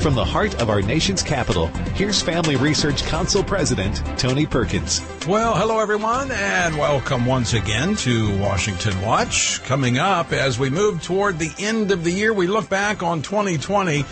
From the heart of our nation's capital, here's Family Research Council President Tony Perkins. Well, hello everyone, and welcome once again to Washington Watch. Coming up, as we move toward the end of the year, we look back on 2020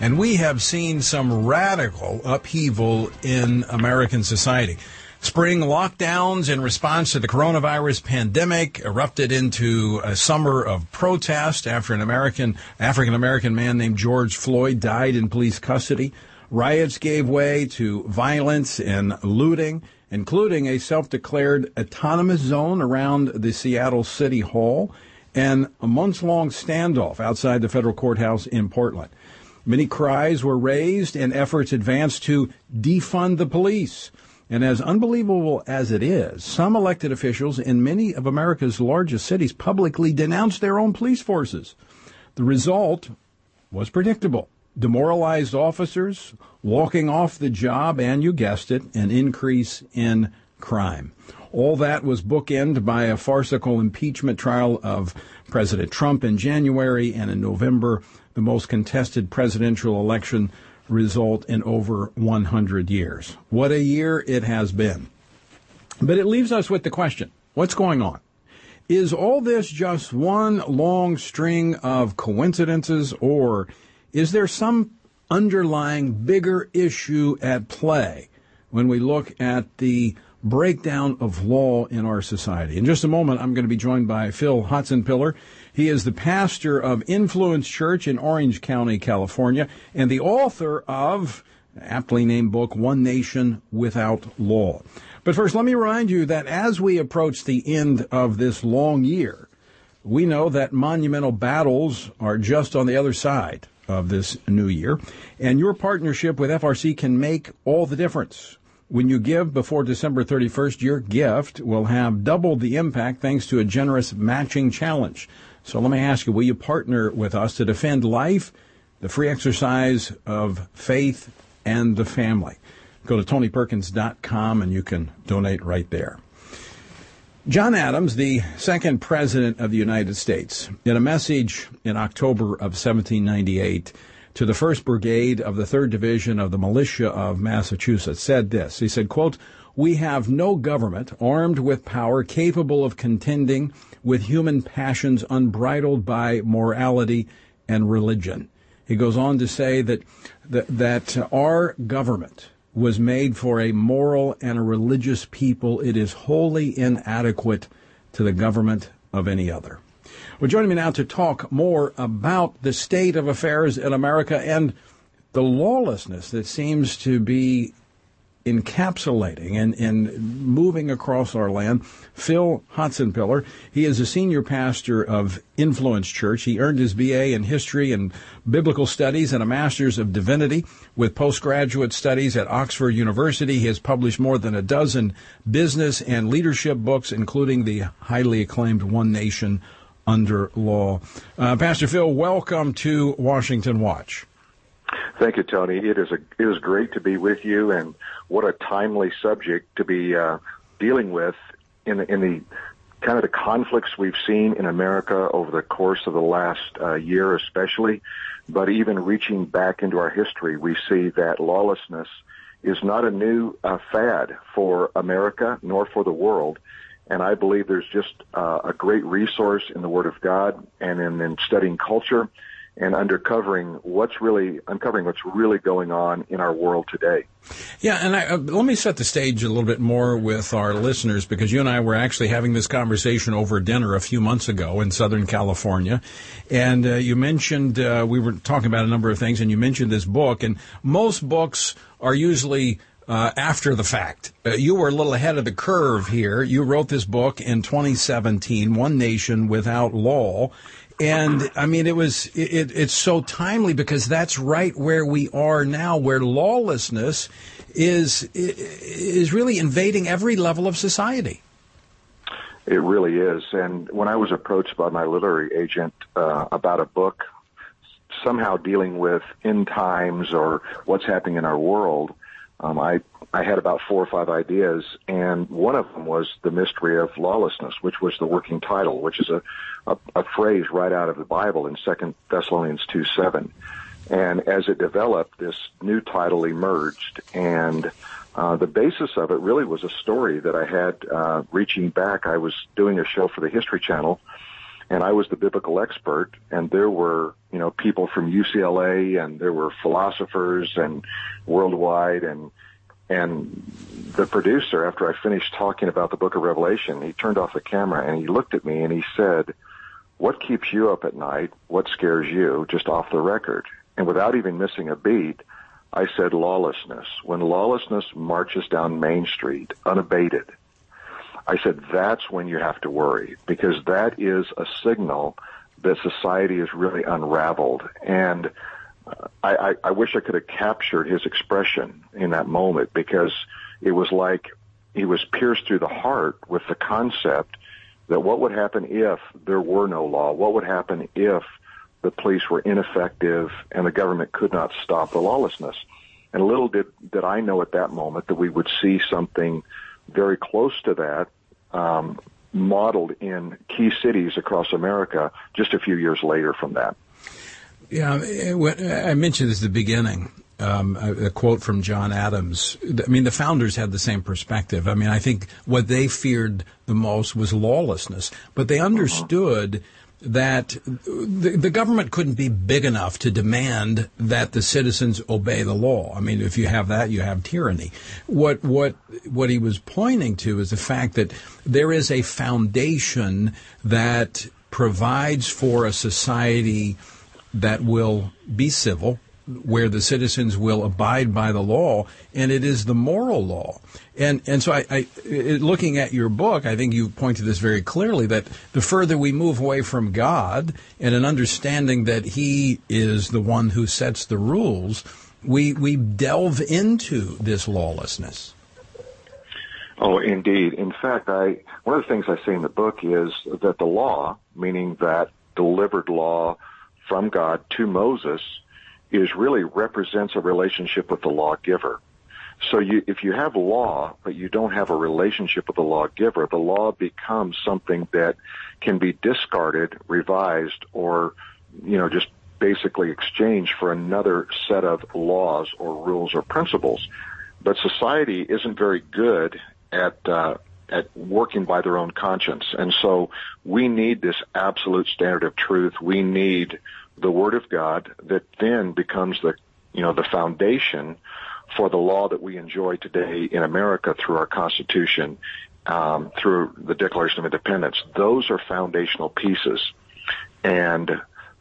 and we have seen some radical upheaval in American society. Spring lockdowns in response to the coronavirus pandemic erupted into a summer of protest after an American, African American man named George Floyd died in police custody. Riots gave way to violence and looting, including a self-declared autonomous zone around the Seattle City Hall and a months-long standoff outside the federal courthouse in Portland. Many cries were raised and efforts advanced to defund the police. And as unbelievable as it is, some elected officials in many of America's largest cities publicly denounced their own police forces. The result was predictable. Demoralized officers walking off the job, and you guessed it, an increase in crime. All that was bookended by a farcical impeachment trial of President Trump in January and in November, the most contested presidential election result in over 100 years. What a year it has been. But it leaves us with the question what's going on? Is all this just one long string of coincidences, or is there some underlying bigger issue at play when we look at the breakdown of law in our society? In just a moment, I'm going to be joined by Phil Hotsenpiller. He is the pastor of Influence Church in Orange County, California, and the author of aptly named book One Nation Without Law. But first, let me remind you that as we approach the end of this long year, we know that monumental battles are just on the other side of this new year, and your partnership with FRC can make all the difference. When you give before December 31st, your gift will have doubled the impact thanks to a generous matching challenge. So let me ask you, will you partner with us to defend life, the free exercise of faith, and the family? Go to tonyperkins.com and you can donate right there. John Adams, the second president of the United States, in a message in October of 1798 to the 1st Brigade of the 3rd Division of the Militia of Massachusetts, said this. He said, quote, we have no government armed with power capable of contending with human passions unbridled by morality and religion. He goes on to say that, that, that our government was made for a moral and a religious people. It is wholly inadequate to the government of any other. Well, joining me now to talk more about the state of affairs in America and the lawlessness that seems to be encapsulating and, and moving across our land. Phil Hotsenpiller. He is a senior pastor of Influence Church. He earned his BA in history and biblical studies and a master's of divinity with postgraduate studies at Oxford University. He has published more than a dozen business and leadership books, including the highly acclaimed One Nation Under Law. Uh, pastor Phil, welcome to Washington Watch. Thank you, Tony. It is a it is great to be with you, and what a timely subject to be uh, dealing with in the, in the kind of the conflicts we've seen in America over the course of the last uh, year, especially. But even reaching back into our history, we see that lawlessness is not a new uh, fad for America nor for the world. And I believe there's just uh, a great resource in the Word of God and in, in studying culture and uncovering what's really uncovering what's really going on in our world today. Yeah, and I, uh, let me set the stage a little bit more with our listeners because you and I were actually having this conversation over dinner a few months ago in Southern California, and uh, you mentioned uh, we were talking about a number of things, and you mentioned this book, and most books are usually uh, after the fact. Uh, you were a little ahead of the curve here. You wrote this book in 2017, One Nation Without Law, and I mean, it was it, it's so timely because that's right where we are now, where lawlessness is is really invading every level of society. It really is. And when I was approached by my literary agent uh, about a book, somehow dealing with end times or what's happening in our world, um, I I had about four or five ideas, and one of them was the mystery of lawlessness, which was the working title, which is a, a, a phrase right out of the Bible in Second Thessalonians two seven. And as it developed, this new title emerged, and uh, the basis of it really was a story that I had uh, reaching back. I was doing a show for the History Channel, and I was the biblical expert, and there were you know people from UCLA, and there were philosophers and worldwide, and and the producer, after I finished talking about the Book of Revelation, he turned off the camera and he looked at me and he said, "What keeps you up at night? What scares you?" Just off the record, and without even missing a beat, I said lawlessness. When lawlessness marches down Main Street unabated, I said that's when you have to worry because that is a signal that society is really unraveled. And uh, I, I, I wish I could have captured his expression in that moment because it was like he was pierced through the heart with the concept that what would happen if there were no law? What would happen if the police were ineffective and the government could not stop the lawlessness. And little did, did I know at that moment that we would see something very close to that um, modeled in key cities across America just a few years later from that. Yeah, I mentioned this at the beginning. Um, a, a, quote from John Adams. I mean, the founders had the same perspective. I mean, I think what they feared the most was lawlessness, but they understood uh-huh that the, the, government couldn't be big enough to demand that the citizens obey the law. I mean, if you have that, you have tyranny. What what what he was pointing to is the fact that there is a foundation that provides for a society that will be civil, where the citizens will abide by the law, and it is the moral law. And and so I, I, looking at your book, I think you point to this very clearly that the further we move away from God and an understanding that He is the one who sets the rules, we we delve into this lawlessness. Oh, indeed. In fact, I one of the things I say in the book is that the law, meaning that delivered law from God to Moses, is really represents a relationship with the lawgiver. So you, if you have law, but you don't have a relationship with the lawgiver, the law becomes something that can be discarded, revised, or, you know, just basically exchanged for another set of laws or rules or principles. But society isn't very good at, uh, at working by their own conscience. And so we need this absolute standard of truth. We need the Word of God that then becomes the, you know, the foundation for the law that we enjoy today in America through our Constitution, um, through the Declaration of Independence. Those are foundational pieces. And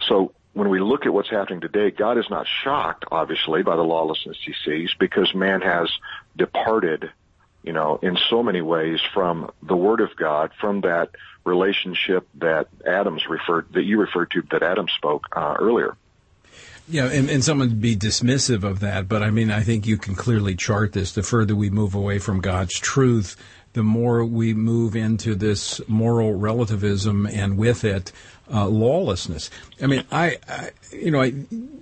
so when we look at what's happening today, God is not shocked, obviously, by the lawlessness he sees because man has departed, you know, in so many ways from the Word of God, from that relationship that Adams referred, that you referred to, that Adam spoke uh, earlier. Yeah, and, and someone would be dismissive of that, but I mean, I think you can clearly chart this. The further we move away from God's truth, the more we move into this moral relativism and with it, uh, lawlessness. I mean, I, I you know, I,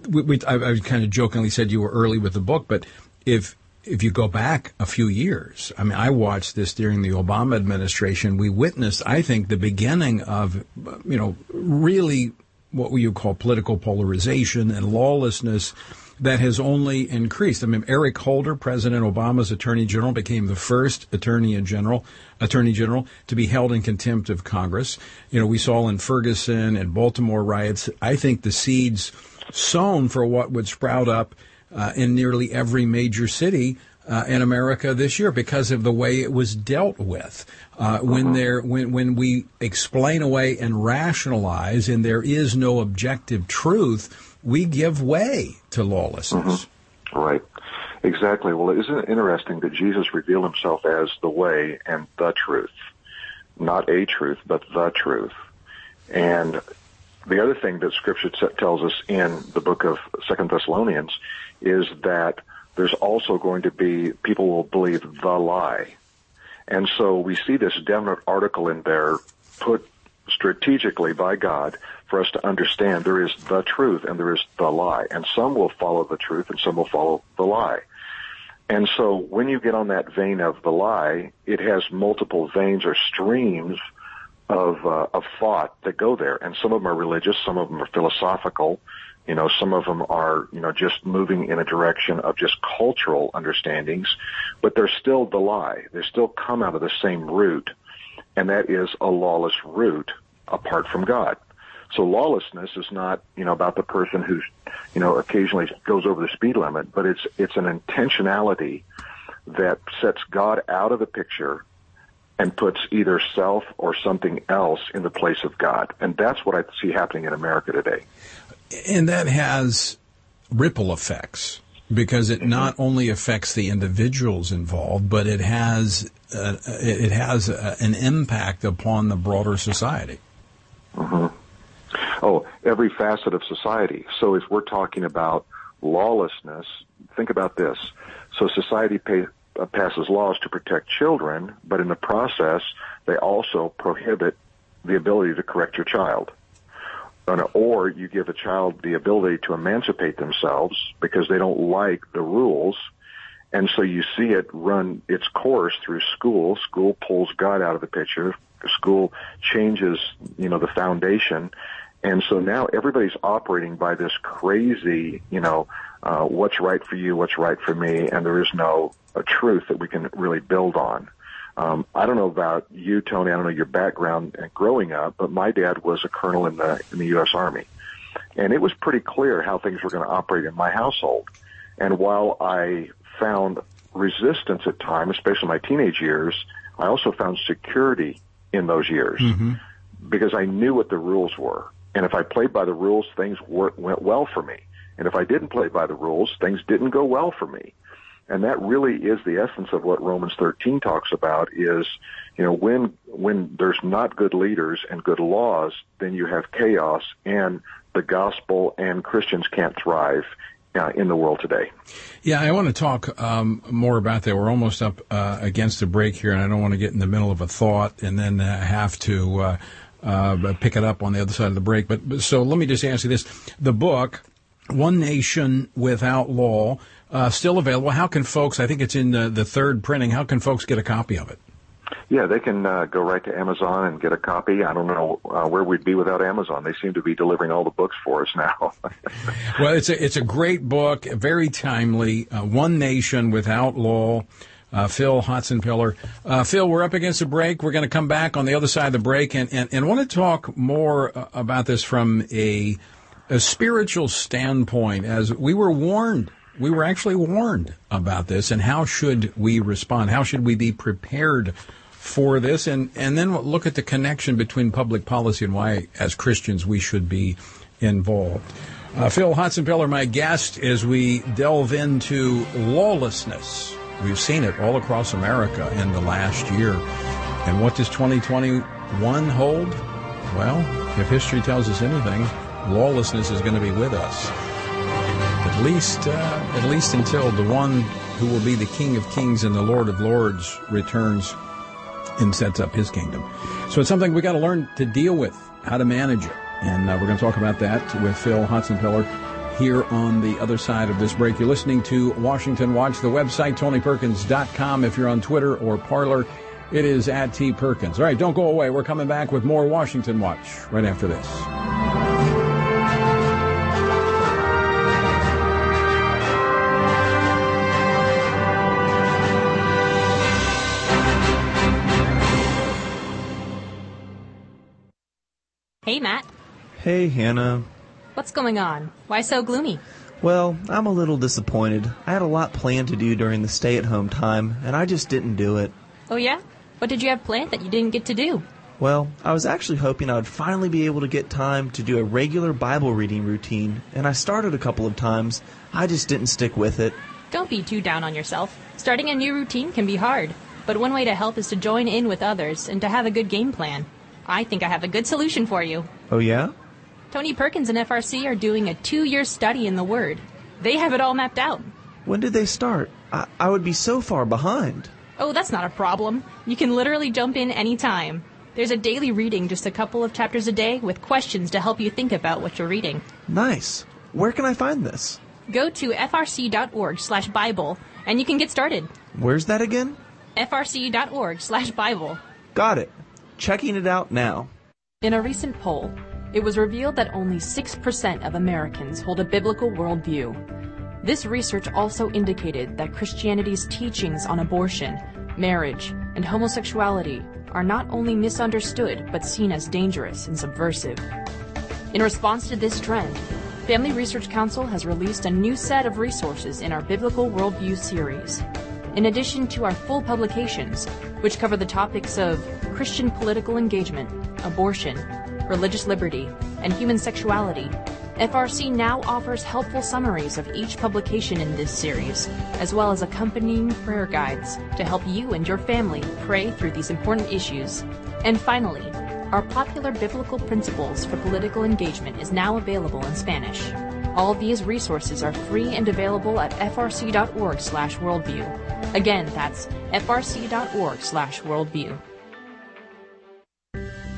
we, we, I, I kind of jokingly said you were early with the book, but if if you go back a few years, I mean, I watched this during the Obama administration. We witnessed, I think, the beginning of, you know, really what you call political polarization and lawlessness that has only increased. I mean, Eric Holder, President Obama's Attorney General, became the first Attorney General, Attorney General to be held in contempt of Congress. You know, we saw in Ferguson and Baltimore riots. I think the seeds sown for what would sprout up uh, in nearly every major city uh, in America this year because of the way it was dealt with. Uh, when uh-huh. there, when when we explain away and rationalize, and there is no objective truth, we give way to lawlessness. Mm-hmm. Right. Exactly. Well, isn't it interesting that Jesus revealed himself as the way and the truth? Not a truth, but the truth. And the other thing that Scripture tells us in the book of Second Thessalonians is that there's also going to be people will believe the lie. And so we see this definite article in there put strategically by God for us to understand there is the truth and there is the lie. And some will follow the truth and some will follow the lie. And so when you get on that vein of the lie, it has multiple veins or streams of uh, of thought that go there, and some of them are religious, some of them are philosophical, you know, some of them are you know just moving in a direction of just cultural understandings, but they're still the lie. They still come out of the same root, and that is a lawless root apart from God. So lawlessness is not, you know, about the person who's, you know, occasionally goes over the speed limit, but it's it's an intentionality that sets God out of the picture and puts either self or something else in the place of God. And that's what I see happening in America today. And that has ripple effects because it not only affects the individuals involved, but it has uh, it has uh, an impact upon the broader society. Mm-hmm. Oh, every facet of society. So if we're talking about lawlessness, think about this. So society pay, uh, passes laws to protect children, but in the process, they also prohibit the ability to correct your child. Or you give a child the ability to emancipate themselves because they don't like the rules. And so you see it run its course through school. School pulls God out of the picture. School changes, you know, the foundation. And so now everybody's operating by this crazy, you know, uh, what's right for you, what's right for me, and there is no a truth that we can really build on. Um, I don't know about you, Tony. I don't know your background and growing up, but my dad was a colonel in the in the U.S. Army, and it was pretty clear how things were going to operate in my household. And while I found resistance at times, especially my teenage years, I also found security in those years mm-hmm. because I knew what the rules were. And if I played by the rules, things went well for me. And if I didn't play by the rules, things didn't go well for me. And that really is the essence of what Romans 13 talks about is, you know, when, when there's not good leaders and good laws, then you have chaos and the gospel and Christians can't thrive uh, in the world today. Yeah, I want to talk um, more about that. We're almost up uh, against a break here, and I don't want to get in the middle of a thought and then uh, have to uh, uh, pick it up on the other side of the break. But, but so let me just ask you this: the book, "One Nation Without Law." Uh, still available. How can folks? I think it's in the, the third printing. How can folks get a copy of it? Yeah, they can uh, go right to Amazon and get a copy. I don't know uh, where we'd be without Amazon. They seem to be delivering all the books for us now. well, it's a it's a great book, very timely. Uh, One Nation Without Law. Uh, Phil Hotsenpiller. Uh, Phil, we're up against a break. We're going to come back on the other side of the break and, and, and want to talk more uh, about this from a, a spiritual standpoint as we were warned we were actually warned about this and how should we respond? How should we be prepared for this? And, and then look at the connection between public policy and why, as Christians, we should be involved. Uh, Phil Hotsenpiller, my guest, as we delve into lawlessness. We've seen it all across America in the last year. And what does 2021 hold? Well, if history tells us anything, lawlessness is going to be with us at least, uh, at least until the one who will be the King of Kings and the Lord of Lords returns and sets up his kingdom. So it's something we got to learn to deal with, how to manage it. And uh, we're going to talk about that with Phil Hotsenpiller here on the other side of this break. You're listening to Washington Watch, the website, TonyPerkins.com. If you're on Twitter or Parler, it is at T. Perkins. All right, don't go away. We're coming back with more Washington Watch right after this. Hey, Matt. Hey, Hannah. What's going on? Why so gloomy? Well, I'm a little disappointed. I had a lot planned to do during the stay at home time, and I just didn't do it. Oh, yeah? What did you have planned that you didn't get to do? Well, I was actually hoping I would finally be able to get time to do a regular Bible reading routine, and I started a couple of times. I just didn't stick with it. Don't be too down on yourself. Starting a new routine can be hard, but one way to help is to join in with others and to have a good game plan. I think I have a good solution for you. Oh, yeah? Tony Perkins and FRC are doing a two year study in the Word. They have it all mapped out. When did they start? I, I would be so far behind. Oh, that's not a problem. You can literally jump in any time. There's a daily reading, just a couple of chapters a day, with questions to help you think about what you're reading. Nice. Where can I find this? Go to frc.org slash Bible, and you can get started. Where's that again? frc.org slash Bible. Got it. Checking it out now. In a recent poll, it was revealed that only 6% of Americans hold a biblical worldview. This research also indicated that Christianity's teachings on abortion, marriage, and homosexuality are not only misunderstood but seen as dangerous and subversive. In response to this trend, Family Research Council has released a new set of resources in our Biblical Worldview series. In addition to our full publications, which cover the topics of Christian political engagement, abortion, religious liberty, and human sexuality, FRC now offers helpful summaries of each publication in this series, as well as accompanying prayer guides to help you and your family pray through these important issues. And finally, our popular biblical principles for political engagement is now available in Spanish. All these resources are free and available at frc.org/worldview. Again, that's frc.org slash worldview.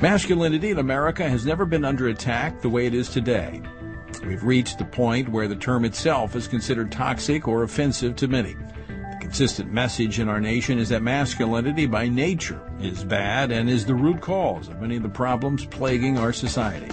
Masculinity in America has never been under attack the way it is today. We've reached the point where the term itself is considered toxic or offensive to many. The consistent message in our nation is that masculinity by nature is bad and is the root cause of many of the problems plaguing our society.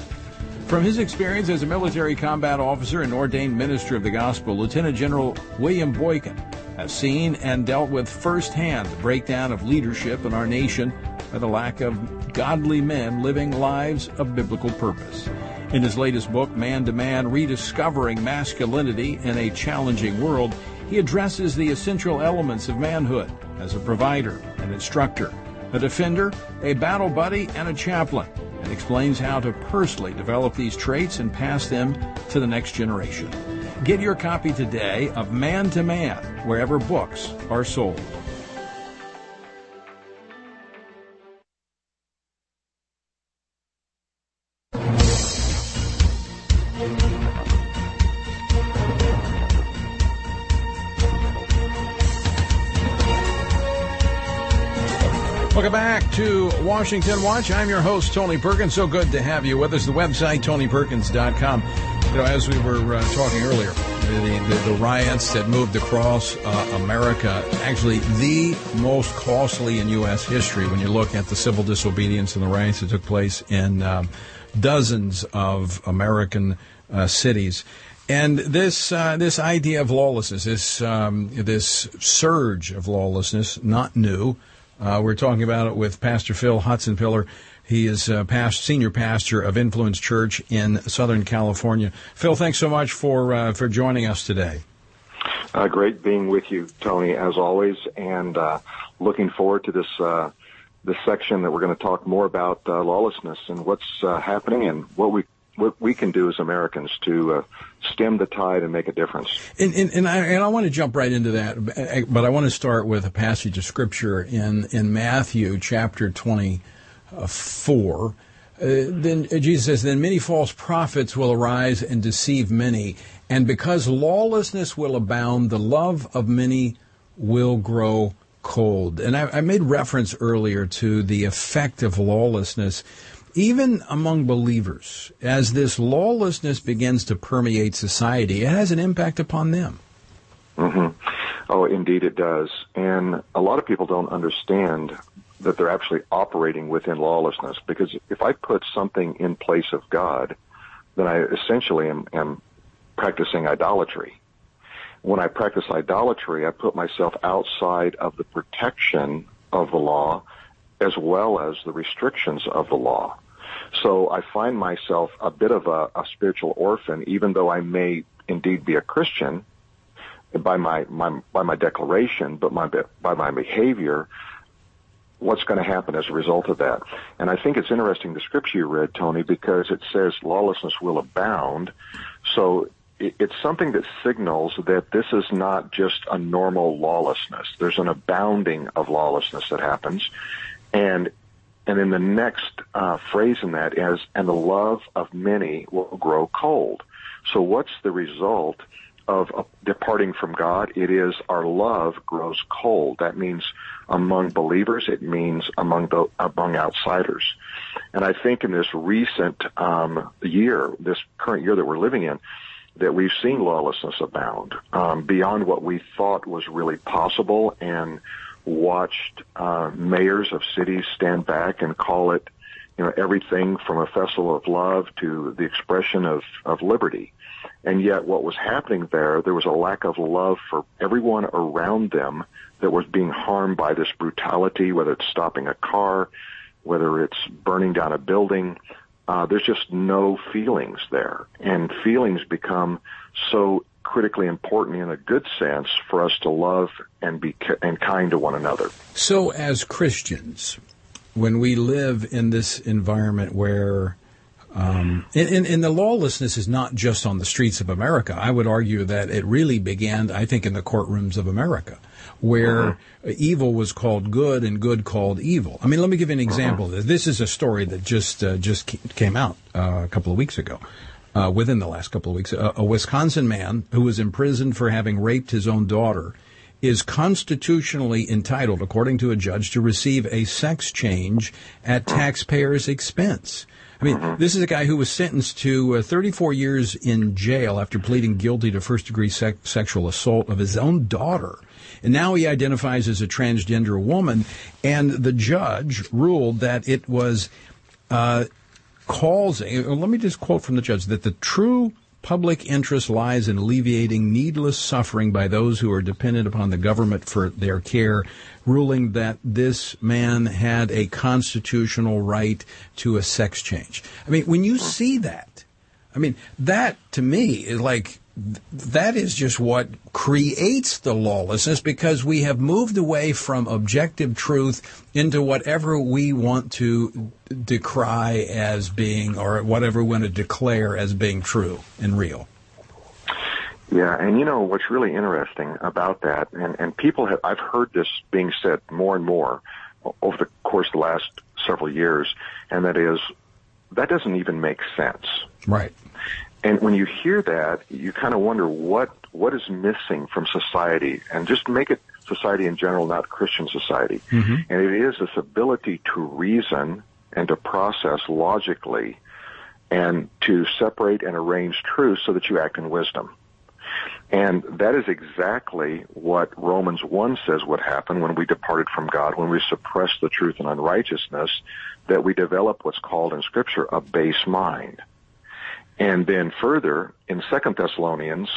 From his experience as a military combat officer and ordained minister of the gospel, Lieutenant General William Boykin has seen and dealt with firsthand the breakdown of leadership in our nation by the lack of godly men living lives of biblical purpose. In his latest book, Man to Man Rediscovering Masculinity in a Challenging World, he addresses the essential elements of manhood as a provider, an instructor, a defender, a battle buddy, and a chaplain, and explains how to personally develop these traits and pass them to the next generation. Get your copy today of Man to Man wherever books are sold. Welcome back to Washington Watch. I'm your host, Tony Perkins. So good to have you with us. The website, tonyperkins.com. You know, as we were uh, talking earlier, the, the, the, riots that moved across uh, America, actually the most costly in U.S. history when you look at the civil disobedience and the riots that took place in um, dozens of American uh, cities. And this uh, this idea of lawlessness, this um, this surge of lawlessness, not new. Uh, we're talking about it with Pastor Phil Hotsenpiller. He is a past, senior pastor of Influence Church in Southern California. Phil, thanks so much for uh, for joining us today. Uh, great being with you, Tony, as always, and uh, looking forward to this uh, this section that we're going to talk more about uh, lawlessness and what's uh, happening and what we what we can do as Americans to uh, stem the tide and make a difference. And, and, and, I, and I want to jump right into that, but I want to start with a passage of scripture in, in Matthew chapter 20, uh, 4, uh, then Jesus says, Then many false prophets will arise and deceive many. And because lawlessness will abound, the love of many will grow cold. And I, I made reference earlier to the effect of lawlessness even among believers, as this lawlessness begins to permeate society, it has an impact upon them. Mm-hmm. Oh, indeed it does. And a lot of people don't understand that they're actually operating within lawlessness because if I put something in place of God, then I essentially am, am practicing idolatry. When I practice idolatry, I put myself outside of the protection of the law as well as the restrictions of the law. So I find myself a bit of a, a spiritual orphan, even though I may indeed be a Christian by my, my by my declaration, but my by my behavior. What's going to happen as a result of that? And I think it's interesting the scripture you read, Tony, because it says lawlessness will abound. So it's something that signals that this is not just a normal lawlessness. There's an abounding of lawlessness that happens. And and then the next uh, phrase in that is, and the love of many will grow cold. So what's the result of uh, departing from God? It is our love grows cold. That means among believers. It means among the, among outsiders. And I think in this recent um, year, this current year that we're living in, that we've seen lawlessness abound um, beyond what we thought was really possible and watched uh, mayors of cities stand back and call it, you know, everything from a festival of love to the expression of, of liberty. And yet what was happening there, there was a lack of love for everyone around them that was being harmed by this brutality, whether it's stopping a car, whether it's burning down a building. Uh, there's just no feelings there. And feelings become so critically important in a good sense for us to love and be and kind to one another. So as Christians, when we live in this environment where um, and, and, the lawlessness is not just on the streets of America. I would argue that it really began, I think, in the courtrooms of America, where uh-huh. evil was called good and good called evil. I mean, let me give you an uh-huh. example. Uh-huh. This is a story that just uh, just came out uh, a couple of weeks ago. Uh, within the last couple of weeks, a, a Wisconsin man who was imprisoned for having raped his own daughter is constitutionally entitled, according to a judge, to receive a sex change at taxpayers' expense. I mean, mm-hmm. this is a guy who was sentenced to uh, 34 years in jail after pleading guilty to first degree sec- sexual assault of his own daughter. And now he identifies as a transgender woman. And the judge ruled that it was, uh, causing, let me just quote from the judge, that the true public interest lies in alleviating needless suffering by those who are dependent upon the government for their care, ruling that this man had a constitutional right to a sex change. I mean, when you see that, I mean, that to me is like that is just what creates the lawlessness because we have moved away from objective truth into whatever we want to decry as being or whatever we want to declare as being true and real. Yeah, and you know what's really interesting about that, and, and people have, I've heard this being said more and more over the course of the last several years, and that is, that doesn't even make sense. Right. And when you hear that, you kind of wonder what what is missing from society, and just make it society in general, not Christian society. Mm-hmm. And it is this ability to reason and to process logically, and to separate and arrange truth so that you act in wisdom. And that is exactly what Romans 1 says would happen when we departed from God, when we suppress the truth and unrighteousness, that we develop what's called in Scripture a base mind. And then further, in Second Thessalonians,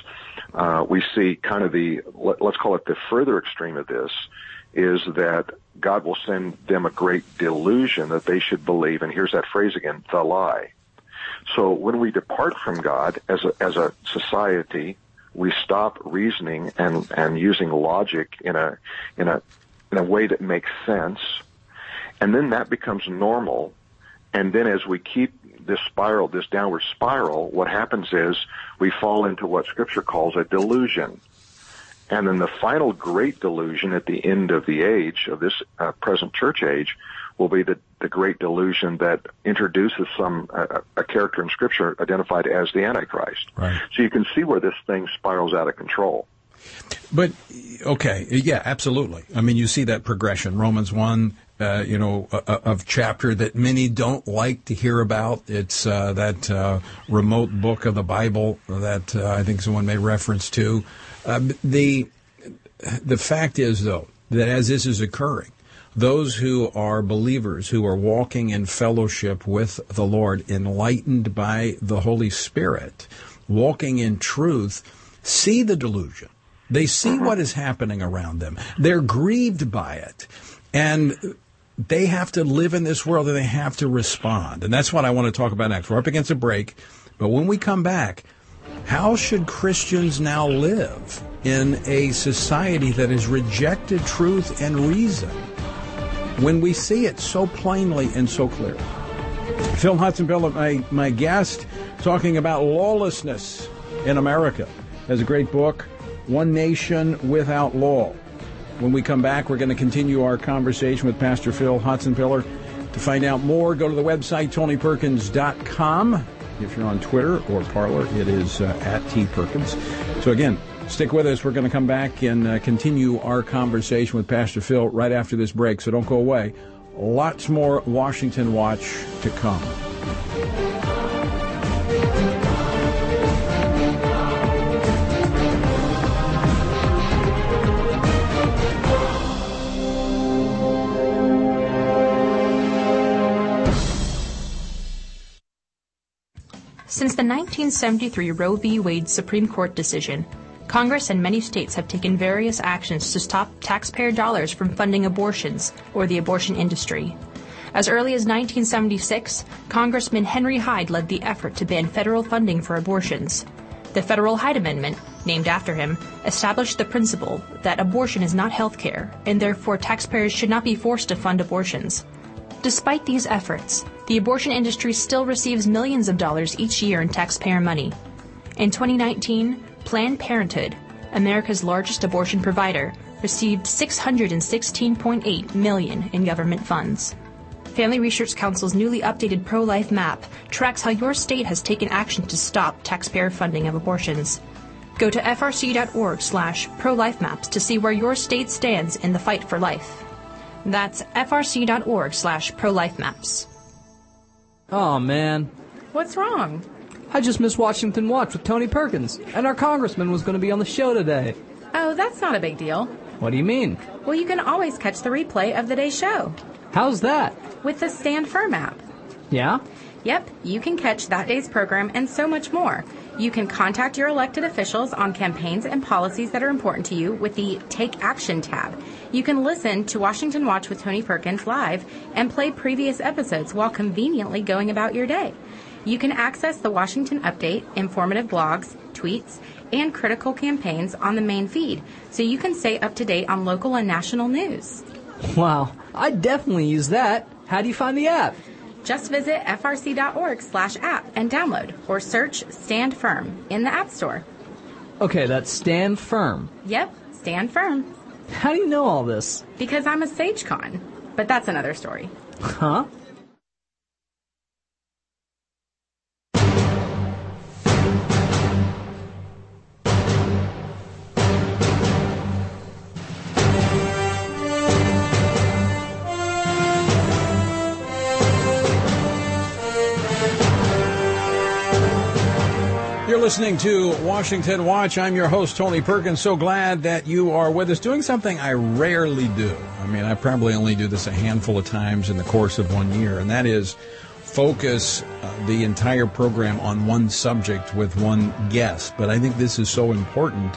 uh, we see kind of the let, us call it the further extreme of this is that God will send them a great delusion that they should believe. And here's that phrase again: the lie. So when we depart from God as a as a society, we stop reasoning and and using logic in a in a in a way that makes sense, and then that becomes normal. And then as we keep this spiral, this downward spiral, what happens is we fall into what Scripture calls a delusion. And then the final great delusion at the end of the age, of this uh, present church age, will be the, the great delusion that introduces some uh, a character in Scripture identified as the Antichrist. Right. So you can see where this thing spirals out of control. But okay, yeah, absolutely. I mean, you see that progression. Romans one, uh, you know, of chapter that many don't like to hear about. It's uh, that uh, remote book of the Bible that uh, I think someone made reference to. Um, the the fact is, though, that as this is occurring, those who are believers, who are walking in fellowship with the Lord, enlightened by the Holy Spirit, walking in truth, see the delusion. They see mm-hmm. what is happening around them. They're grieved by it. And they have to live in this world and they have to respond. And that's what I want to talk about next. We're up against a break. But when we come back, how should Christians now live in a society that has rejected truth and reason when we see it so plainly and so clearly? Phil Hotsenpiller, my, my guest, talking about lawlessness in America, has a great book, One Nation Without Law. When we come back, we're going to continue our conversation with Pastor Phil Hotsenpiller. To find out more, go to the website, tonyperkins.com. If you're on Twitter or Parler, it is uh, at tperkins. So again, stick with us. We're going to come back and uh, continue our conversation with Pastor Phil right after this break. So don't go away. Lots more Washington Watch to come. Since the 1973 Roe v. Wade Supreme Court decision, Congress and many states have taken various actions to stop taxpayer dollars from funding abortions or the abortion industry. As early as 1976, Congressman Henry Hyde led the effort to ban federal funding for abortions. The Federal Hyde Amendment, named after him, established the principle that abortion is not health care, and therefore taxpayers should not be forced to fund abortions. Despite these efforts, the abortion industry still receives millions of dollars each year in taxpayer money. In 2019, Planned Parenthood, America's largest abortion provider, received 616.8 million in government funds. Family Research Council's newly updated pro-life map tracks how your state has taken action to stop taxpayer funding of abortions. Go to frc.org slash pro-life-maps to see where your state stands in the fight for life. That's frc.org slash pro-life-maps. Oh man, What's wrong? I just missed Washington Watch with Tony Perkins, and our congressman was going to be on the show today. Oh, that's not a big deal. What do you mean? Well, you can always catch the replay of the day's show How's that? with the Stand Firm app. Yeah? Yep, you can catch that day's program and so much more. You can contact your elected officials on campaigns and policies that are important to you with the Take Action tab. You can listen to Washington Watch with Tony Perkins live and play previous episodes while conveniently going about your day. You can access the Washington Update, informative blogs, tweets, and critical campaigns on the main feed, so you can stay up to date on local and national news. Wow, I definitely use that. How do you find the app? Just visit frc.org slash app and download, or search Stand Firm in the App Store. Okay, that's Stand Firm. Yep, stand firm. How do you know all this? Because I'm a SageCon. But that's another story. Huh? Listening to Washington Watch. I'm your host, Tony Perkins. So glad that you are with us doing something I rarely do. I mean, I probably only do this a handful of times in the course of one year, and that is focus uh, the entire program on one subject with one guest. But I think this is so important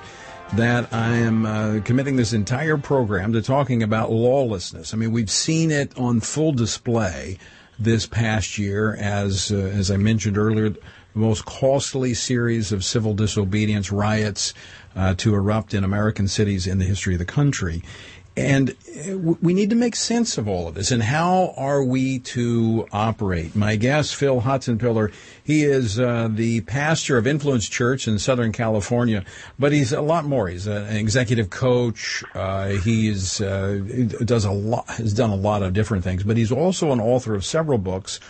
that I am uh, committing this entire program to talking about lawlessness. I mean, we've seen it on full display this past year, as uh, as I mentioned earlier, the most costly series of civil disobedience riots uh, to erupt in American cities in the history of the country. And uh, we need to make sense of all of this. And how are we to operate? My guest, Phil Hotsenpiller, he is uh, the pastor of Influence Church in Southern California, but he's a lot more. He's an executive coach. Uh, he is, uh, does a lot, has done a lot of different things, but he's also an author of several books,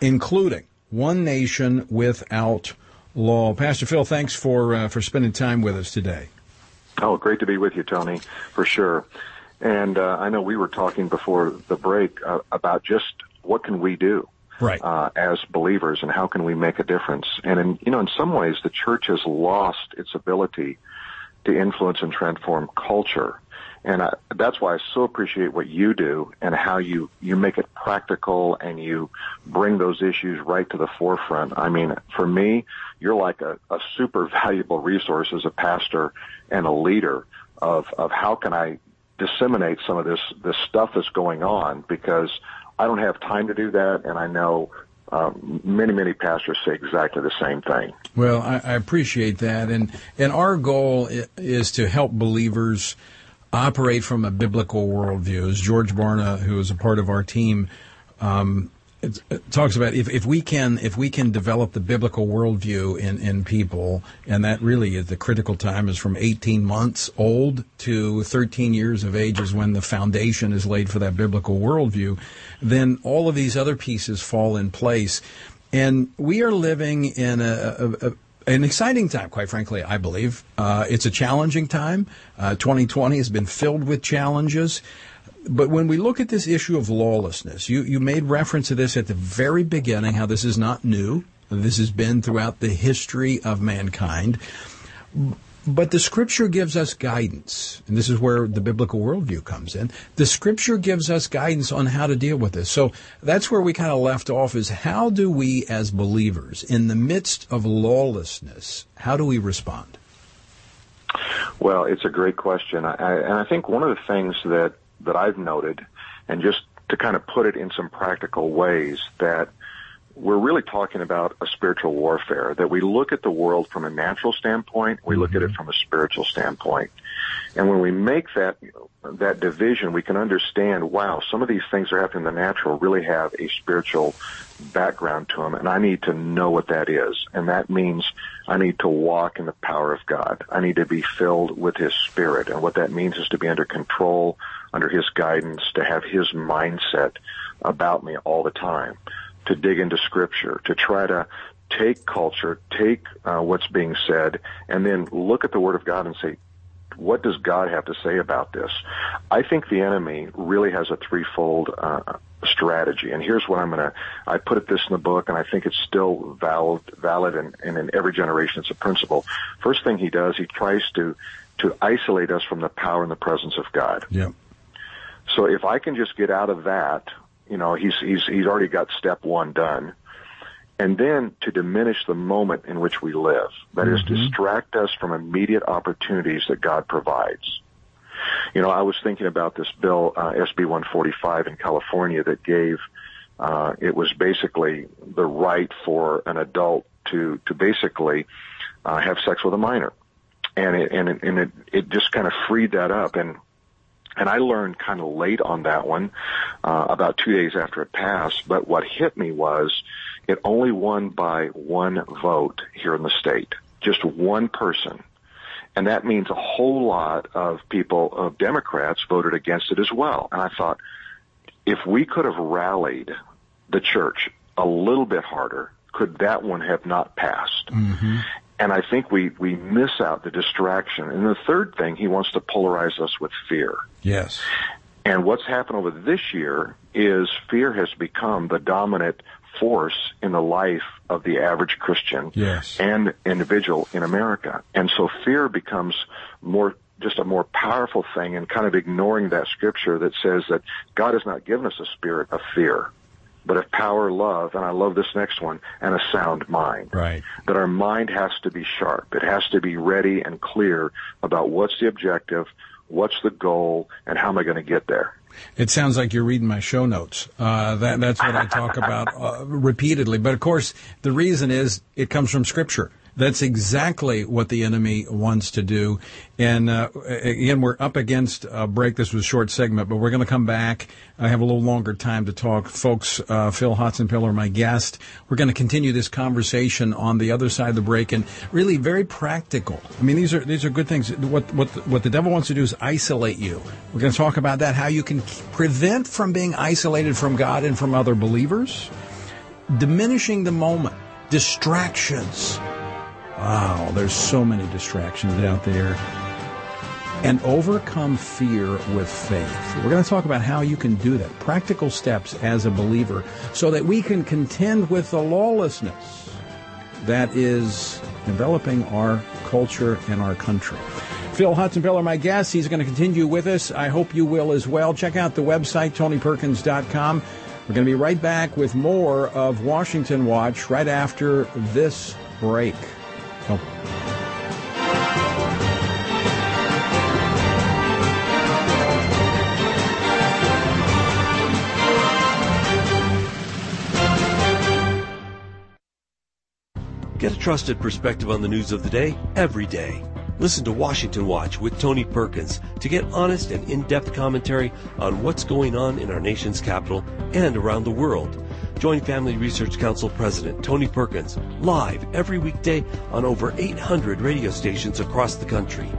including One Nation Without Law. Pastor Phil, thanks for uh, for spending time with us today. Oh, great to be with you, Tony, for sure. And uh, I know we were talking before the break uh, about just what can we do Right. uh, as believers and how can we make a difference. And in you know, in some ways, the church has lost its ability to influence and transform culture. And I, that's why I so appreciate what you do and how you, you make it practical and you bring those issues right to the forefront. I mean, for me, you're like a, a super valuable resource as a pastor and a leader of, of how can I disseminate some of this, this stuff that's going on because I don't have time to do that and I know um, many, many pastors say exactly the same thing. Well, I, I appreciate that, and and our goal is to help believers operate from a biblical worldview. As George Barna, who is a part of our team, um, it, it talks about if, if we can if we can develop the biblical worldview in, in people, and that really is the critical time is from 18 months old to 13 years of age is when the foundation is laid for that biblical worldview, then all of these other pieces fall in place. And we are living in a, a, a an exciting time, quite frankly, I believe. Uh, it's a challenging time. Uh, 2020 has been filled with challenges. But when we look at this issue of lawlessness, you, you made reference to this at the very beginning, how this is not new. This has been throughout the history of mankind. But the scripture gives us guidance, and this is where the biblical worldview comes in. The scripture gives us guidance on how to deal with this. So that's where we kind of left off is how do we as believers, in the midst of lawlessness, how do we respond? Well, it's a great question. I, and I think one of the things that, that I've noted, and just to kind of put it in some practical ways, that we're really talking about a spiritual warfare, that we look at the world from a natural standpoint, we look at it mm-hmm. from a spiritual standpoint. And when we make that, that division, we can understand, wow, some of these things that are happening in the natural really have a spiritual background to them, and I need to know what that is. And that means I need to walk in the power of God. I need to be filled with His Spirit. And what that means is to be under control, under His guidance, to have His mindset about me all the time to dig into scripture, to try to take culture, take uh, what's being said, and then look at the Word of God and say, what does God have to say about this? I think the enemy really has a threefold uh, strategy, and here's what I'm going to. I put it this in the book, and I think it's still valid, valid, and, and in every generation it's a principle. First thing he does, he tries to to isolate us from the power and the presence of God. Yeah. So if I can just get out of that, you know, he's he's he's already got step one done. And then to diminish the moment in which we live. That mm-hmm. is, distract us from immediate opportunities that God provides. You know, I was thinking about this bill, uh, SB 145 in California that gave, uh, it was basically the right for an adult to, to basically, uh, have sex with a minor. And it, and it, and it, it just kind of freed that up. And and I learned kind of late on that one, uh, about two days after it passed. But what hit me was it only won by one vote here in the state. Just one person. And that means a whole lot of people, of Democrats voted against it as well. And I thought, if we could have rallied the church a little bit harder, could that one have not passed? Mm-hmm. And I think we, we miss out the distraction. And the third thing, he wants to polarize us with fear. Yes. And what's happened over this year is fear has become the dominant force in the life of the average Christian yes. and individual in America. And so fear becomes more just a more powerful thing and kind of ignoring that scripture that says that God has not given us a spirit of fear, but of power, love, and I love this next one, and a sound mind. Right. That our mind has to be sharp. It has to be ready and clear about what's the objective, what's the goal, and how am I going to get there. It sounds like you're reading my show notes. Uh, that, that's what I talk about uh, repeatedly. But of course, the reason is it comes from Scripture. That's exactly what the enemy wants to do. And uh, again, we're up against a break. This was a short segment, but we're going to come back. I have a little longer time to talk. Folks, uh, Phil Hotsenpiller, my guest. We're going to continue this conversation on the other side of the break and really very practical. I mean, these are, these are good things. What, what, what the devil wants to do is isolate you. We're going to talk about that, how you can prevent from being isolated from God and from other believers, diminishing the moment, distractions Wow, there's so many distractions out there. And overcome fear with faith. We're going to talk about how you can do that, practical steps as a believer, so that we can contend with the lawlessness that is developing our culture and our country. Phil Hotsenpiller, my guest. He's going to continue with us. I hope you will as well. Check out the website, tonyperkins.com. We're going to be right back with more of Washington Watch right after this break. Get a trusted perspective on the news of the day every day. Listen to Washington Watch with Tony Perkins to get honest and in depth commentary on what's going on in our nation's capital and around the world. Join Family Research Council President Tony Perkins live every weekday on over 800 radio stations across the country.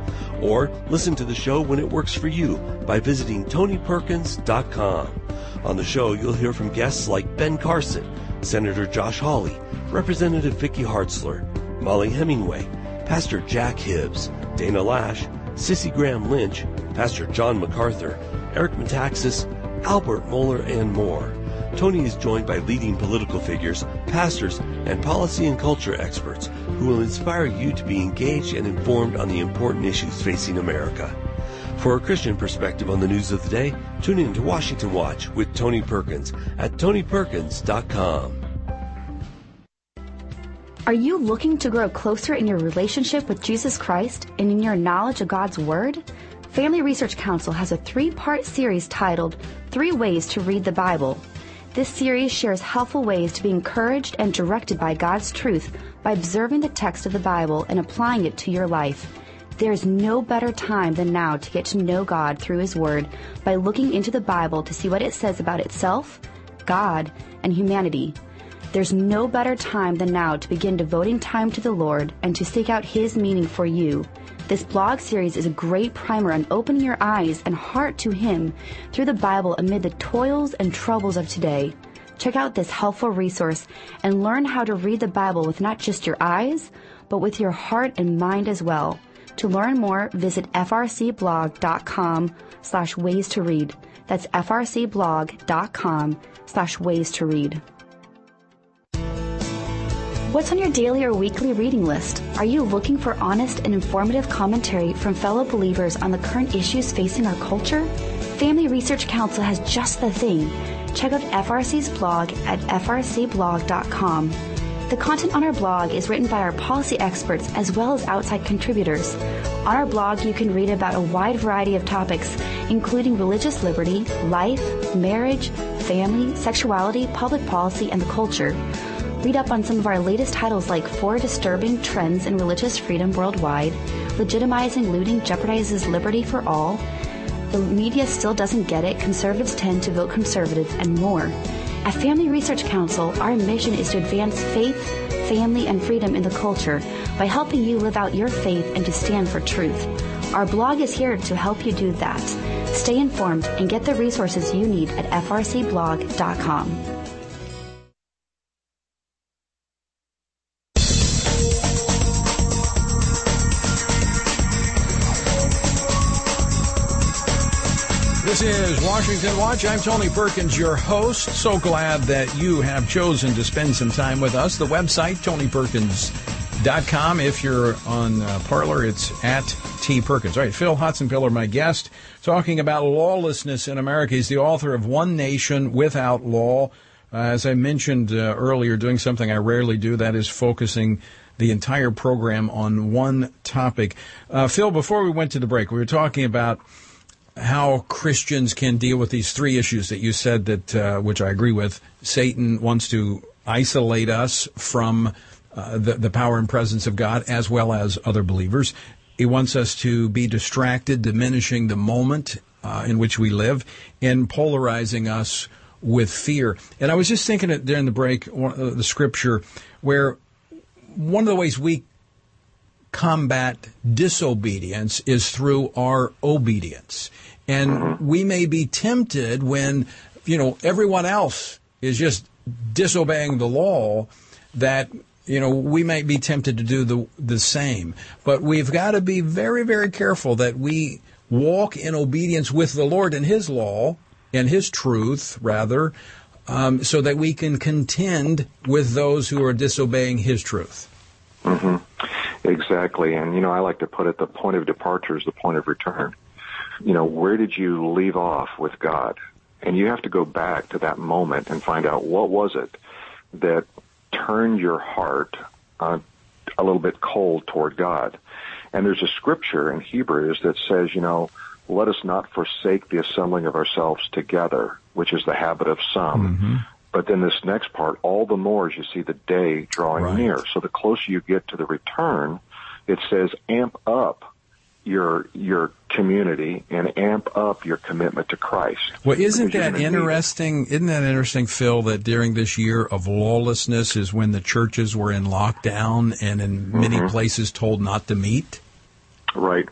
Or listen to the show when it works for you by visiting TonyPerkins.com. On the show, you'll hear from guests like Ben Carson, Senator Josh Hawley, Representative Vicky Hartzler, Mollie Hemingway, Pastor Jack Hibbs, Dana Loesch, Cissie Graham Lynch, Pastor John MacArthur, Eric Metaxas, Albert Mohler, and more. Tony is joined by leading political figures, pastors, and policy and culture experts who will inspire you to be engaged and informed on the important issues facing America. For a Christian perspective on the news of the day, tune in to Washington Watch with Tony Perkins at TonyPerkins.com. Are you looking to grow closer in your relationship with Jesus Christ and in your knowledge of God's Word? Family Research Council has a three part series titled Three Ways to Read the Bible. This series shares helpful ways to be encouraged and directed by God's truth by observing the text of the Bible and applying it to your life. There is no better time than now to get to know God through His Word by looking into the Bible to see what it says about itself, God, and humanity. There's no better time than now to begin devoting time to the Lord and to seek out His meaning for you. This blog series is a great primer on opening your eyes and heart to Him through the Bible amid the toils and troubles of today. Check out this helpful resource and learn how to read the Bible with not just your eyes, but with your heart and mind as well. To learn more, visit frcblog.com slash ways to read. That's frcblog.com slash ways to read. What's on your daily or weekly reading list? Are you looking for honest and informative commentary from fellow believers on the current issues facing our culture? Family Research Council has just the thing. Check out FRC's blog at frcblog.com. The content on our blog is written by our policy experts as well as outside contributors. On our blog, you can read about a wide variety of topics, including religious liberty, life, marriage, family, sexuality, public policy, and the culture. Read up on some of our latest titles like Four Disturbing Trends in Religious Freedom Worldwide, Legitimizing Looting Jeopardizes Liberty for All, The Media Still Doesn't Get It, Conservatives Tend to Vote Conservative, and more. At Family Research Council, our mission is to advance faith, family, and freedom in the culture by helping you live out your faith and to stand for truth. Our blog is here to help you do that. Stay informed and get the resources you need at frcblog.com. This is Washington Watch. I'm Tony Perkins, your host. So glad that you have chosen to spend some time with us. The website, tonyperkins.com. If you're on uh, Parler, it's at T. Perkins. All right, Phil Hotsenpiller, my guest, talking about lawlessness in America. He's the author of One Nation Without Law. Uh, as I mentioned uh, earlier, doing something I rarely do, that is focusing the entire program on one topic. Uh, Phil, before we went to the break, we were talking about how Christians can deal with these three issues that you said that, uh, which I agree with. Satan wants to isolate us from uh, the, the power and presence of God as well as other believers. He wants us to be distracted, diminishing the moment uh, in which we live, and polarizing us with fear. And I was just thinking it during the break, uh, the scripture, where one of the ways we combat disobedience is through our obedience. And we may be tempted when, you know, everyone else is just disobeying the law that you know, we might be tempted to do the the same. But we've got to be very, very careful that we walk in obedience with the Lord and His law and His truth, rather, um, so that we can contend with those who are disobeying His truth. Mm-hmm. Exactly. And, you know, I like to put it the point of departure is the point of return. You know, where did you leave off with God? And you have to go back to that moment and find out what was it that turned your heart uh, a little bit cold toward God. And there's a scripture in Hebrews that says, you know, let us not forsake the assembling of ourselves together, which is the habit of some. But then this next part, all the more as you see the day drawing right. near. So the closer you get to the return, it says amp up your your community and amp up your commitment to Christ. Well, isn't that interesting? Isn't that interesting, Phil? That during this year of lawlessness is when the churches were in lockdown and in many mm-hmm. places told not to meet. Right.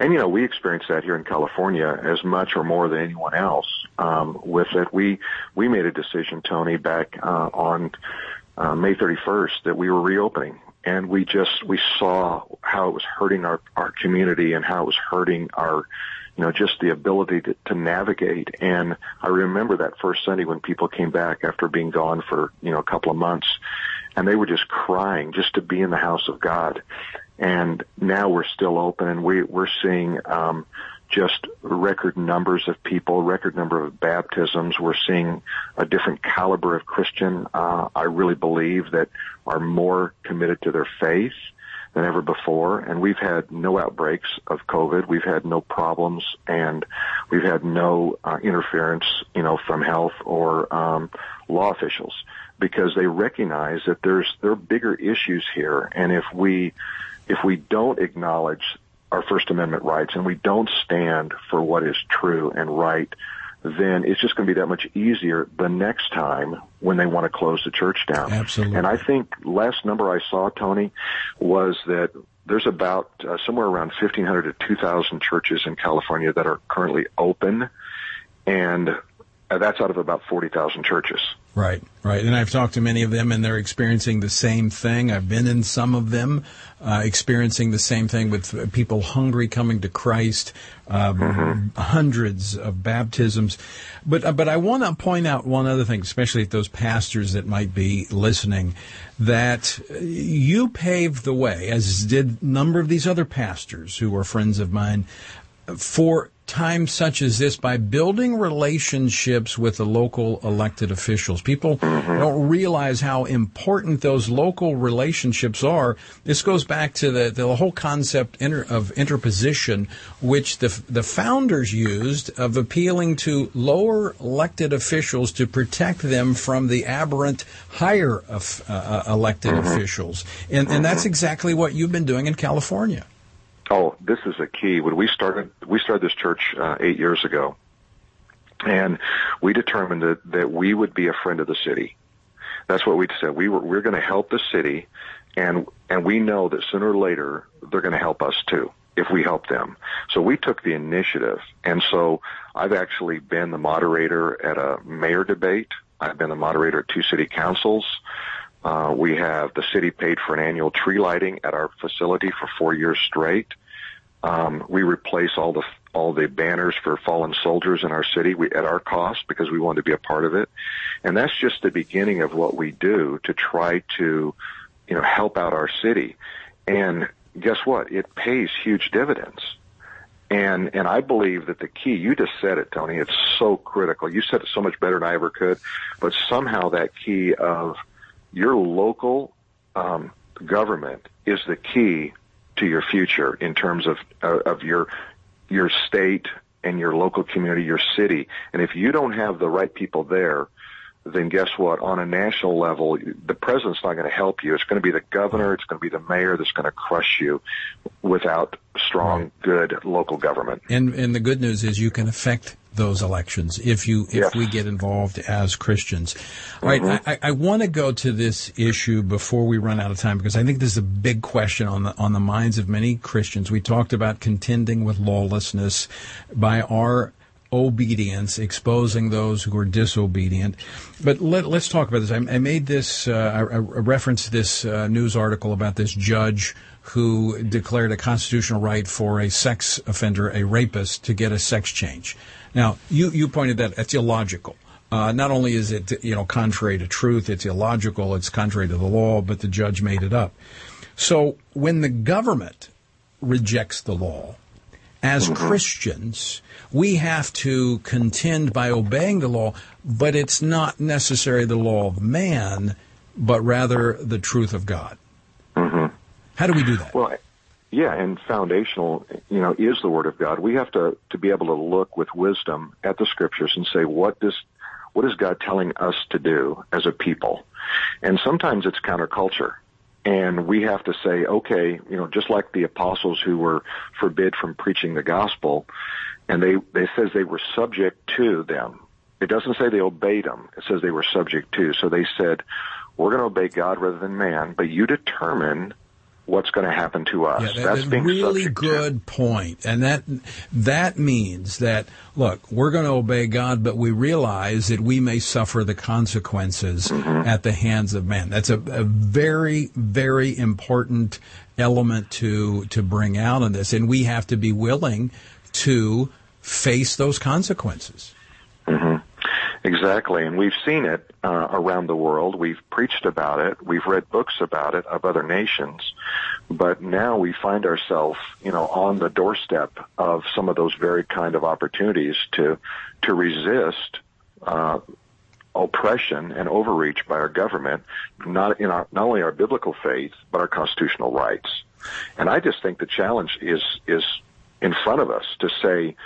And you know, we experienced that here in California as much or more than anyone else. Um, with it, we we made a decision, Tony, back uh, on uh, May 31st that we were reopening, and we just we saw how it was hurting our our community and how it was hurting our you know just the ability to, to navigate. And i remember that first sunday when people came back after being gone for you know a couple of months and they were just crying just to be in the house of god. And now we're still open and we we're seeing um just record numbers of people, record number of baptisms. We're seeing a different caliber of Christian. Uh, I really believe that are more committed to their faith than ever before. And we've had no outbreaks of COVID. We've had no problems and we've had no uh, interference, you know, from health or um, law officials because they recognize that there's there are bigger issues here. And if we if we don't acknowledge our First Amendment rights and we don't stand for what is true and right, then it's just going to be that much easier the next time when they want to close the church down. Absolutely. And I think last number I saw, Tony, was that there's about uh, somewhere around 1,500 to 2,000 churches in California that are currently open, and uh, that's out of about 40,000 churches. Right, right. And I've talked to many of them, and they're experiencing the same thing. I've been in some of them, uh, experiencing the same thing with people hungry coming to Christ, um, mm-hmm. hundreds of baptisms. But uh, but I want to point out one other thing, especially at those pastors that might be listening, that you paved the way, as did a number of these other pastors who are friends of mine, for times such as this by building relationships with the local elected officials. People mm-hmm. don't realize how important those local relationships are. This goes back to the, the whole concept inter, of interposition, which the, the founders used of appealing to lower elected officials to protect them from the aberrant higher of, uh, uh, elected mm-hmm. officials. And, and that's mm-hmm. exactly what you've been doing in California. Oh, this is a key. When we started, we started this church uh, eight years ago, and we determined that that we would be a friend of the city. That's what we said. We were we're going to help the city, and and we know that sooner or later they're going to help us too if we help them. So we took the initiative, and so I've actually been the moderator at a mayor debate. I've been the moderator at two city councils. Uh, we have the city paid for an annual tree lighting at our facility for four years straight. Um, we replace all the all the banners for fallen soldiers in our city we, at our cost because we want to be a part of it, and that's just the beginning of what we do to try to, you know, help out our city. And guess what? It pays huge dividends. And and I believe that the key you just said it, Tony. It's so critical. You said it so much better than I ever could. But somehow that key of your local um, government is the key to your future in terms of uh, of your your state and your local community, your city. And if you don't have the right people there, then guess what? On a national level, the president's not going to help you. It's going to be the governor, it's going to be the mayor that's going to crush you without strong, right. good local government. And and the good news is you can affect those elections if you if yes. we get involved as Christians. All mm-hmm. right, I, I want to go to this issue before we run out of time because I think this is a big question on the on the minds of many Christians. We talked about contending with lawlessness by our obedience, exposing those who are disobedient. But let, us talk about this. I, I made this, uh, I, I, referenced this uh, news article about this judge who declared a constitutional right for a sex offender, a rapist, to get a sex change. Now, you, you pointed that it's illogical. Uh, not only is it you know contrary to truth, it's illogical, it's contrary to the law, but the judge made it up. So when the government rejects the law, as mm-hmm. Christians, we have to contend by obeying the law, but it's not necessarily the law of man, but rather the truth of God. Mm-hmm. How do we do that? Well, yeah, and foundational, you know, is the Word of God. We have to to be able to look with wisdom at the Scriptures and say, what does what is God telling us to do as a people? And sometimes it's counterculture. And we have to say, okay, you know, just like the apostles who were forbid from preaching the gospel, and they, they says they were subject to them. It doesn't say they obeyed them. It says they were subject to. So they said, we're going to obey God rather than man, but you determine what's going to happen to us. Yeah, that, that's being really good point, and that that means that look, we're going to obey God, but we realize that we may suffer the consequences mm-hmm. at the hands of man. That's a, a very very important element to to bring out in this, and we have to be willing to face those consequences. Exactly, and we've seen it uh, around the world. We've preached about it. We've read books about it of other nations, but now we find ourselves, you know, on the doorstep of some of those very kind of opportunities to to resist uh, oppression and overreach by our government, not in our not only our biblical faith but our constitutional rights. And I just think the challenge is is in front of us to say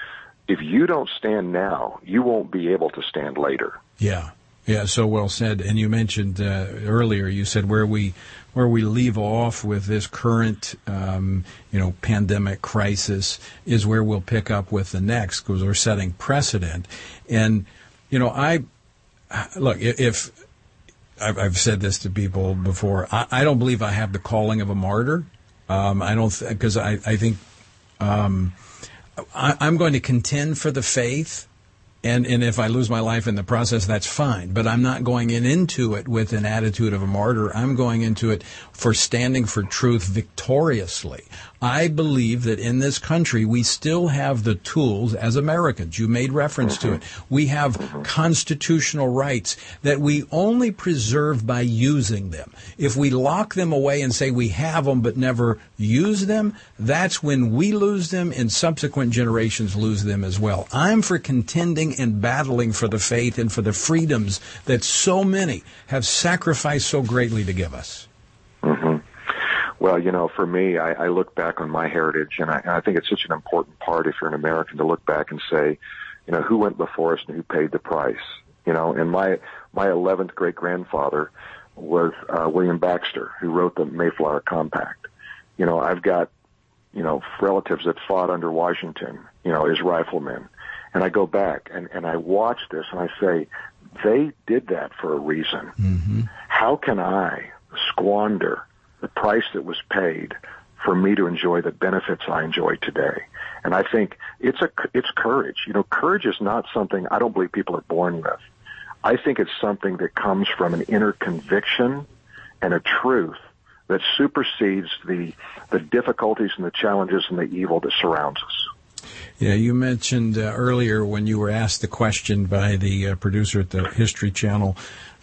if you don't stand now, you won't be able to stand later. Yeah. Yeah, so well said. And you mentioned uh, earlier, you said where we where we leave off with this current, um, you know, pandemic crisis is where we'll pick up with the next because we're setting precedent. And you know, I look if I've, said this to people before, I, I, don't believe I have the calling of a martyr. Um, I don't because th- I I think. Um, I, I'm going to contend for the faith and and if I lose my life in the process, that's fine. But I'm not going in into it with an attitude of a martyr. I'm going into it for standing for truth victoriously. I believe that in this country we still have the tools as Americans. You made reference to it. We have constitutional rights that we only preserve by using them. If we lock them away and say we have them but never use them, that's when we lose them and subsequent generations lose them as well. I'm for contending and battling for the faith and for the freedoms that so many have sacrificed so greatly to give us. Mm-hmm. Well, you know, for me, I, I look back on my heritage, and I, and I think it's such an important part if you're an American to look back and say, you know, who went before us and who paid the price. You know, and my my 11th great grandfather was uh, William Baxter, who wrote the Mayflower Compact. You know, I've got you know relatives that fought under Washington, you know, as riflemen, and I go back and and I watch this and I say, they did that for a reason. Mm-hmm. How can I squander the price that was paid for me to enjoy the benefits I enjoy today. And I think it's a it's courage. You know, courage is not something I don't believe people are born with. I think it's something that comes from an inner conviction and a truth that supersedes the the difficulties and the challenges and the evil that surrounds us. Yeah, you mentioned uh, earlier when you were asked the question by the uh, producer at the History Channel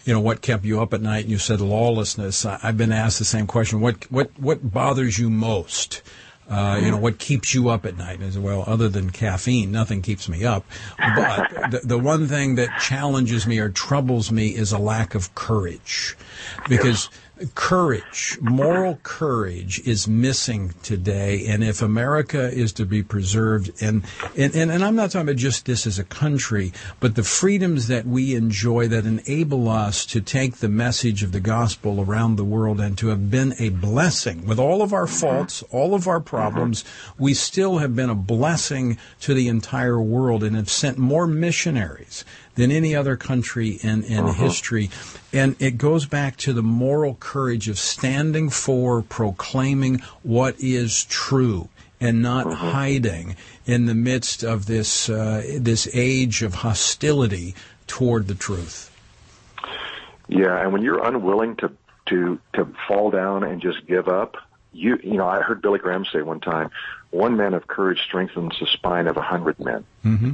you know, what kept you up at night? And you said lawlessness. I've been asked the same question. What what what bothers you most? Uh, you know, what keeps you up at night? As well, other than caffeine, nothing keeps me up. But the, the one thing that challenges me or troubles me is a lack of courage, because courage, moral courage is missing today. And if America is to be preserved, and, and, and, and, I'm not talking about just this as a country, but the freedoms that we enjoy that enable us to take the message of the gospel around the world and to have been a blessing with all of our faults, all of our problems, we still have been a blessing to the entire world and have sent more missionaries than any other country in, in uh-huh. history. And it goes back to the moral courage of standing for proclaiming what is true and not uh-huh. hiding in the midst of this uh, this age of hostility toward the truth. Yeah, and when you're unwilling to to to fall down and just give up, you you know I heard Billy Graham say one time, one man of courage strengthens the spine of a hundred men. Mm-hmm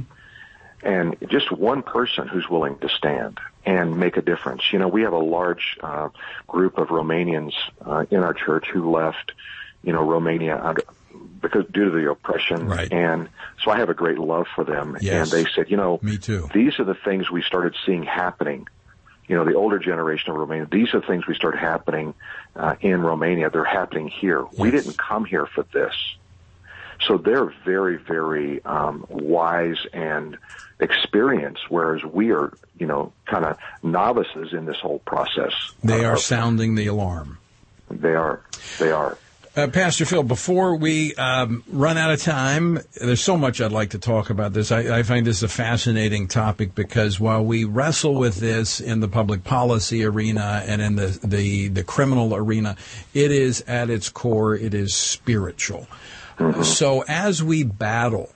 and just one person who's willing to stand and make a difference. You know, we have a large uh, group of Romanians uh, in our church who left, you know, Romania under, because due to the oppression. Right. And so I have a great love for them. Yes. And they said, you know, me too. These are the things we started seeing happening. You know, the older generation of Romania. These are the things we started happening uh, in Romania. They're happening here. Yes. We didn't come here for this. So they're very, very um, wise and experienced, whereas we are, you know, kind of novices in this whole process. They are sounding the alarm. They are. They are. Uh, Pastor Phil, before we um, run out of time, there's so much I'd like to talk about this. I, I, find this a fascinating topic because while we wrestle with this in the public policy arena and in the, the, the criminal arena, it is at its core, it is spiritual. Mm-hmm. So as we battle,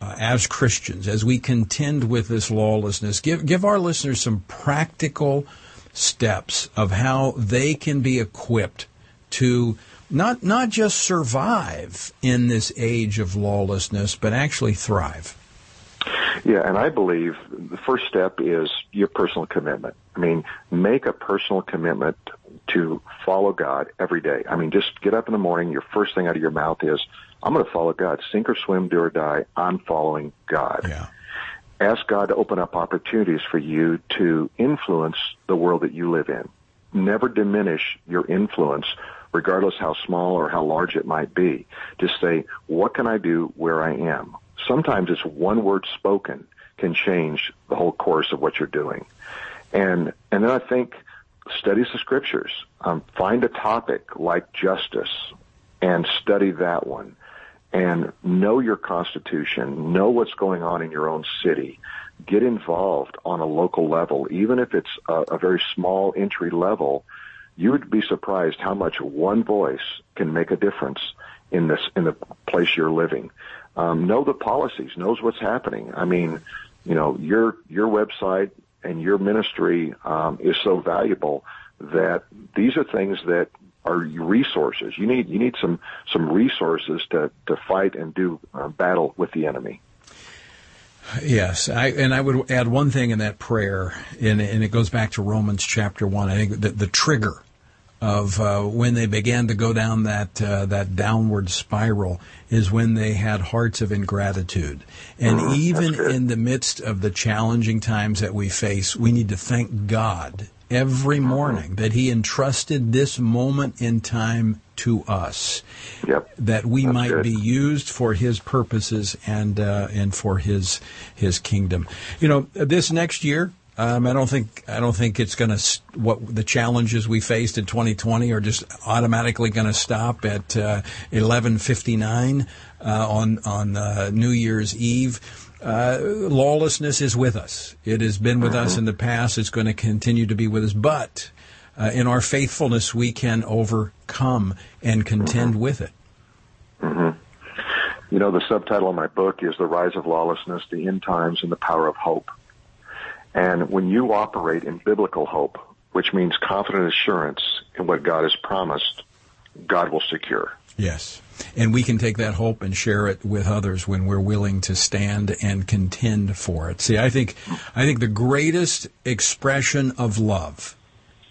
uh, as Christians, as we contend with this lawlessness, give, give our listeners some practical steps of how they can be equipped to not not just survive in this age of lawlessness, but actually thrive. Yeah, and I believe the first step is your personal commitment. I mean, make a personal commitment to follow God every day. I mean, just get up in the morning, your first thing out of your mouth is, I'm going to follow God. Sink or swim, do or die, I'm following God. Yeah. Ask God to open up opportunities for you to influence the world that you live in. Never diminish your influence regardless how small or how large it might be. Just say, what can I do where I am? Sometimes it's one word spoken can change the whole course of what you're doing. And, and then I think studies the scriptures. Um, find a topic like justice and study that one. And know your constitution. Know what's going on in your own city. Get involved on a local level, even if it's a, a very small entry level you would be surprised how much one voice can make a difference in this in the place you're living. Um, know the policies, knows what's happening. I mean, you know, your your website and your ministry um, is so valuable that these are things that are resources. You need you need some some resources to to fight and do uh, battle with the enemy. Yes, I, and I would add one thing in that prayer, and, and it goes back to Romans chapter one. I think that the trigger of uh, when they began to go down that uh, that downward spiral is when they had hearts of ingratitude. And mm, even in the midst of the challenging times that we face, we need to thank God every morning that He entrusted this moment in time to us, yep. that we That's might good. be used for His purposes and uh, and for His His kingdom. You know, this next year. Um, I don't think I don't think it's going to what the challenges we faced in 2020 are just automatically going to stop at 11:59 uh, uh, on on uh, New Year's Eve. Uh, lawlessness is with us. It has been with us in the past. It's going to continue to be with us. But uh, in our faithfulness, we can overcome and contend with it. Mm-hmm. You know, the subtitle of my book is The Rise of Lawlessness, the End Times, and the Power of Hope. And when you operate in biblical hope, which means confident assurance in what God has promised, God will secure. Yes. And we can take that hope and share it with others when we're willing to stand and contend for it. See, I think, I think the greatest expression of love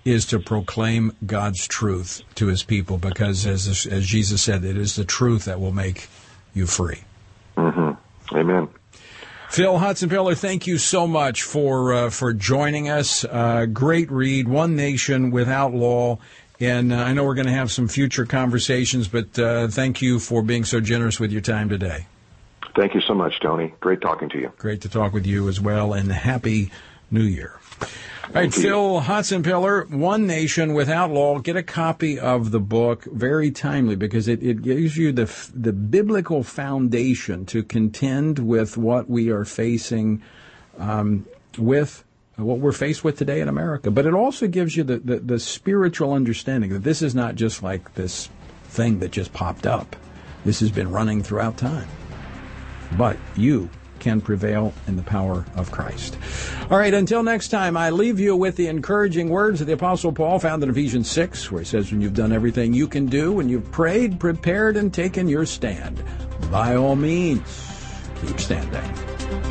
is to proclaim God's truth to his people because as, as Jesus said, it is the truth that will make you free. Mm-hmm. Amen. Phil Hotsenpiller, thank you so much for uh, for joining us. Uh, great read, One Nation Without Law. And uh, I know we're going to have some future conversations, but uh, thank you for being so generous with your time today. Thank you so much, Tony. Great talking to you. Great to talk with you as well, and Happy New Year. All right, Phil Hotsenpiller, One Nation Without Law. Get a copy of the book. Very timely because it, it gives you the the biblical foundation to contend with what we are facing um, with what we're faced with today in America. But it also gives you the, the, the spiritual understanding that this is not just like this thing that just popped up. This has been running throughout time. But you can prevail in the power of Christ. All right, until next time, I leave you with the encouraging words of the Apostle Paul found in Ephesians 6, where he says, When you've done everything you can do, when you've prayed, prepared, and taken your stand, by all means, keep standing.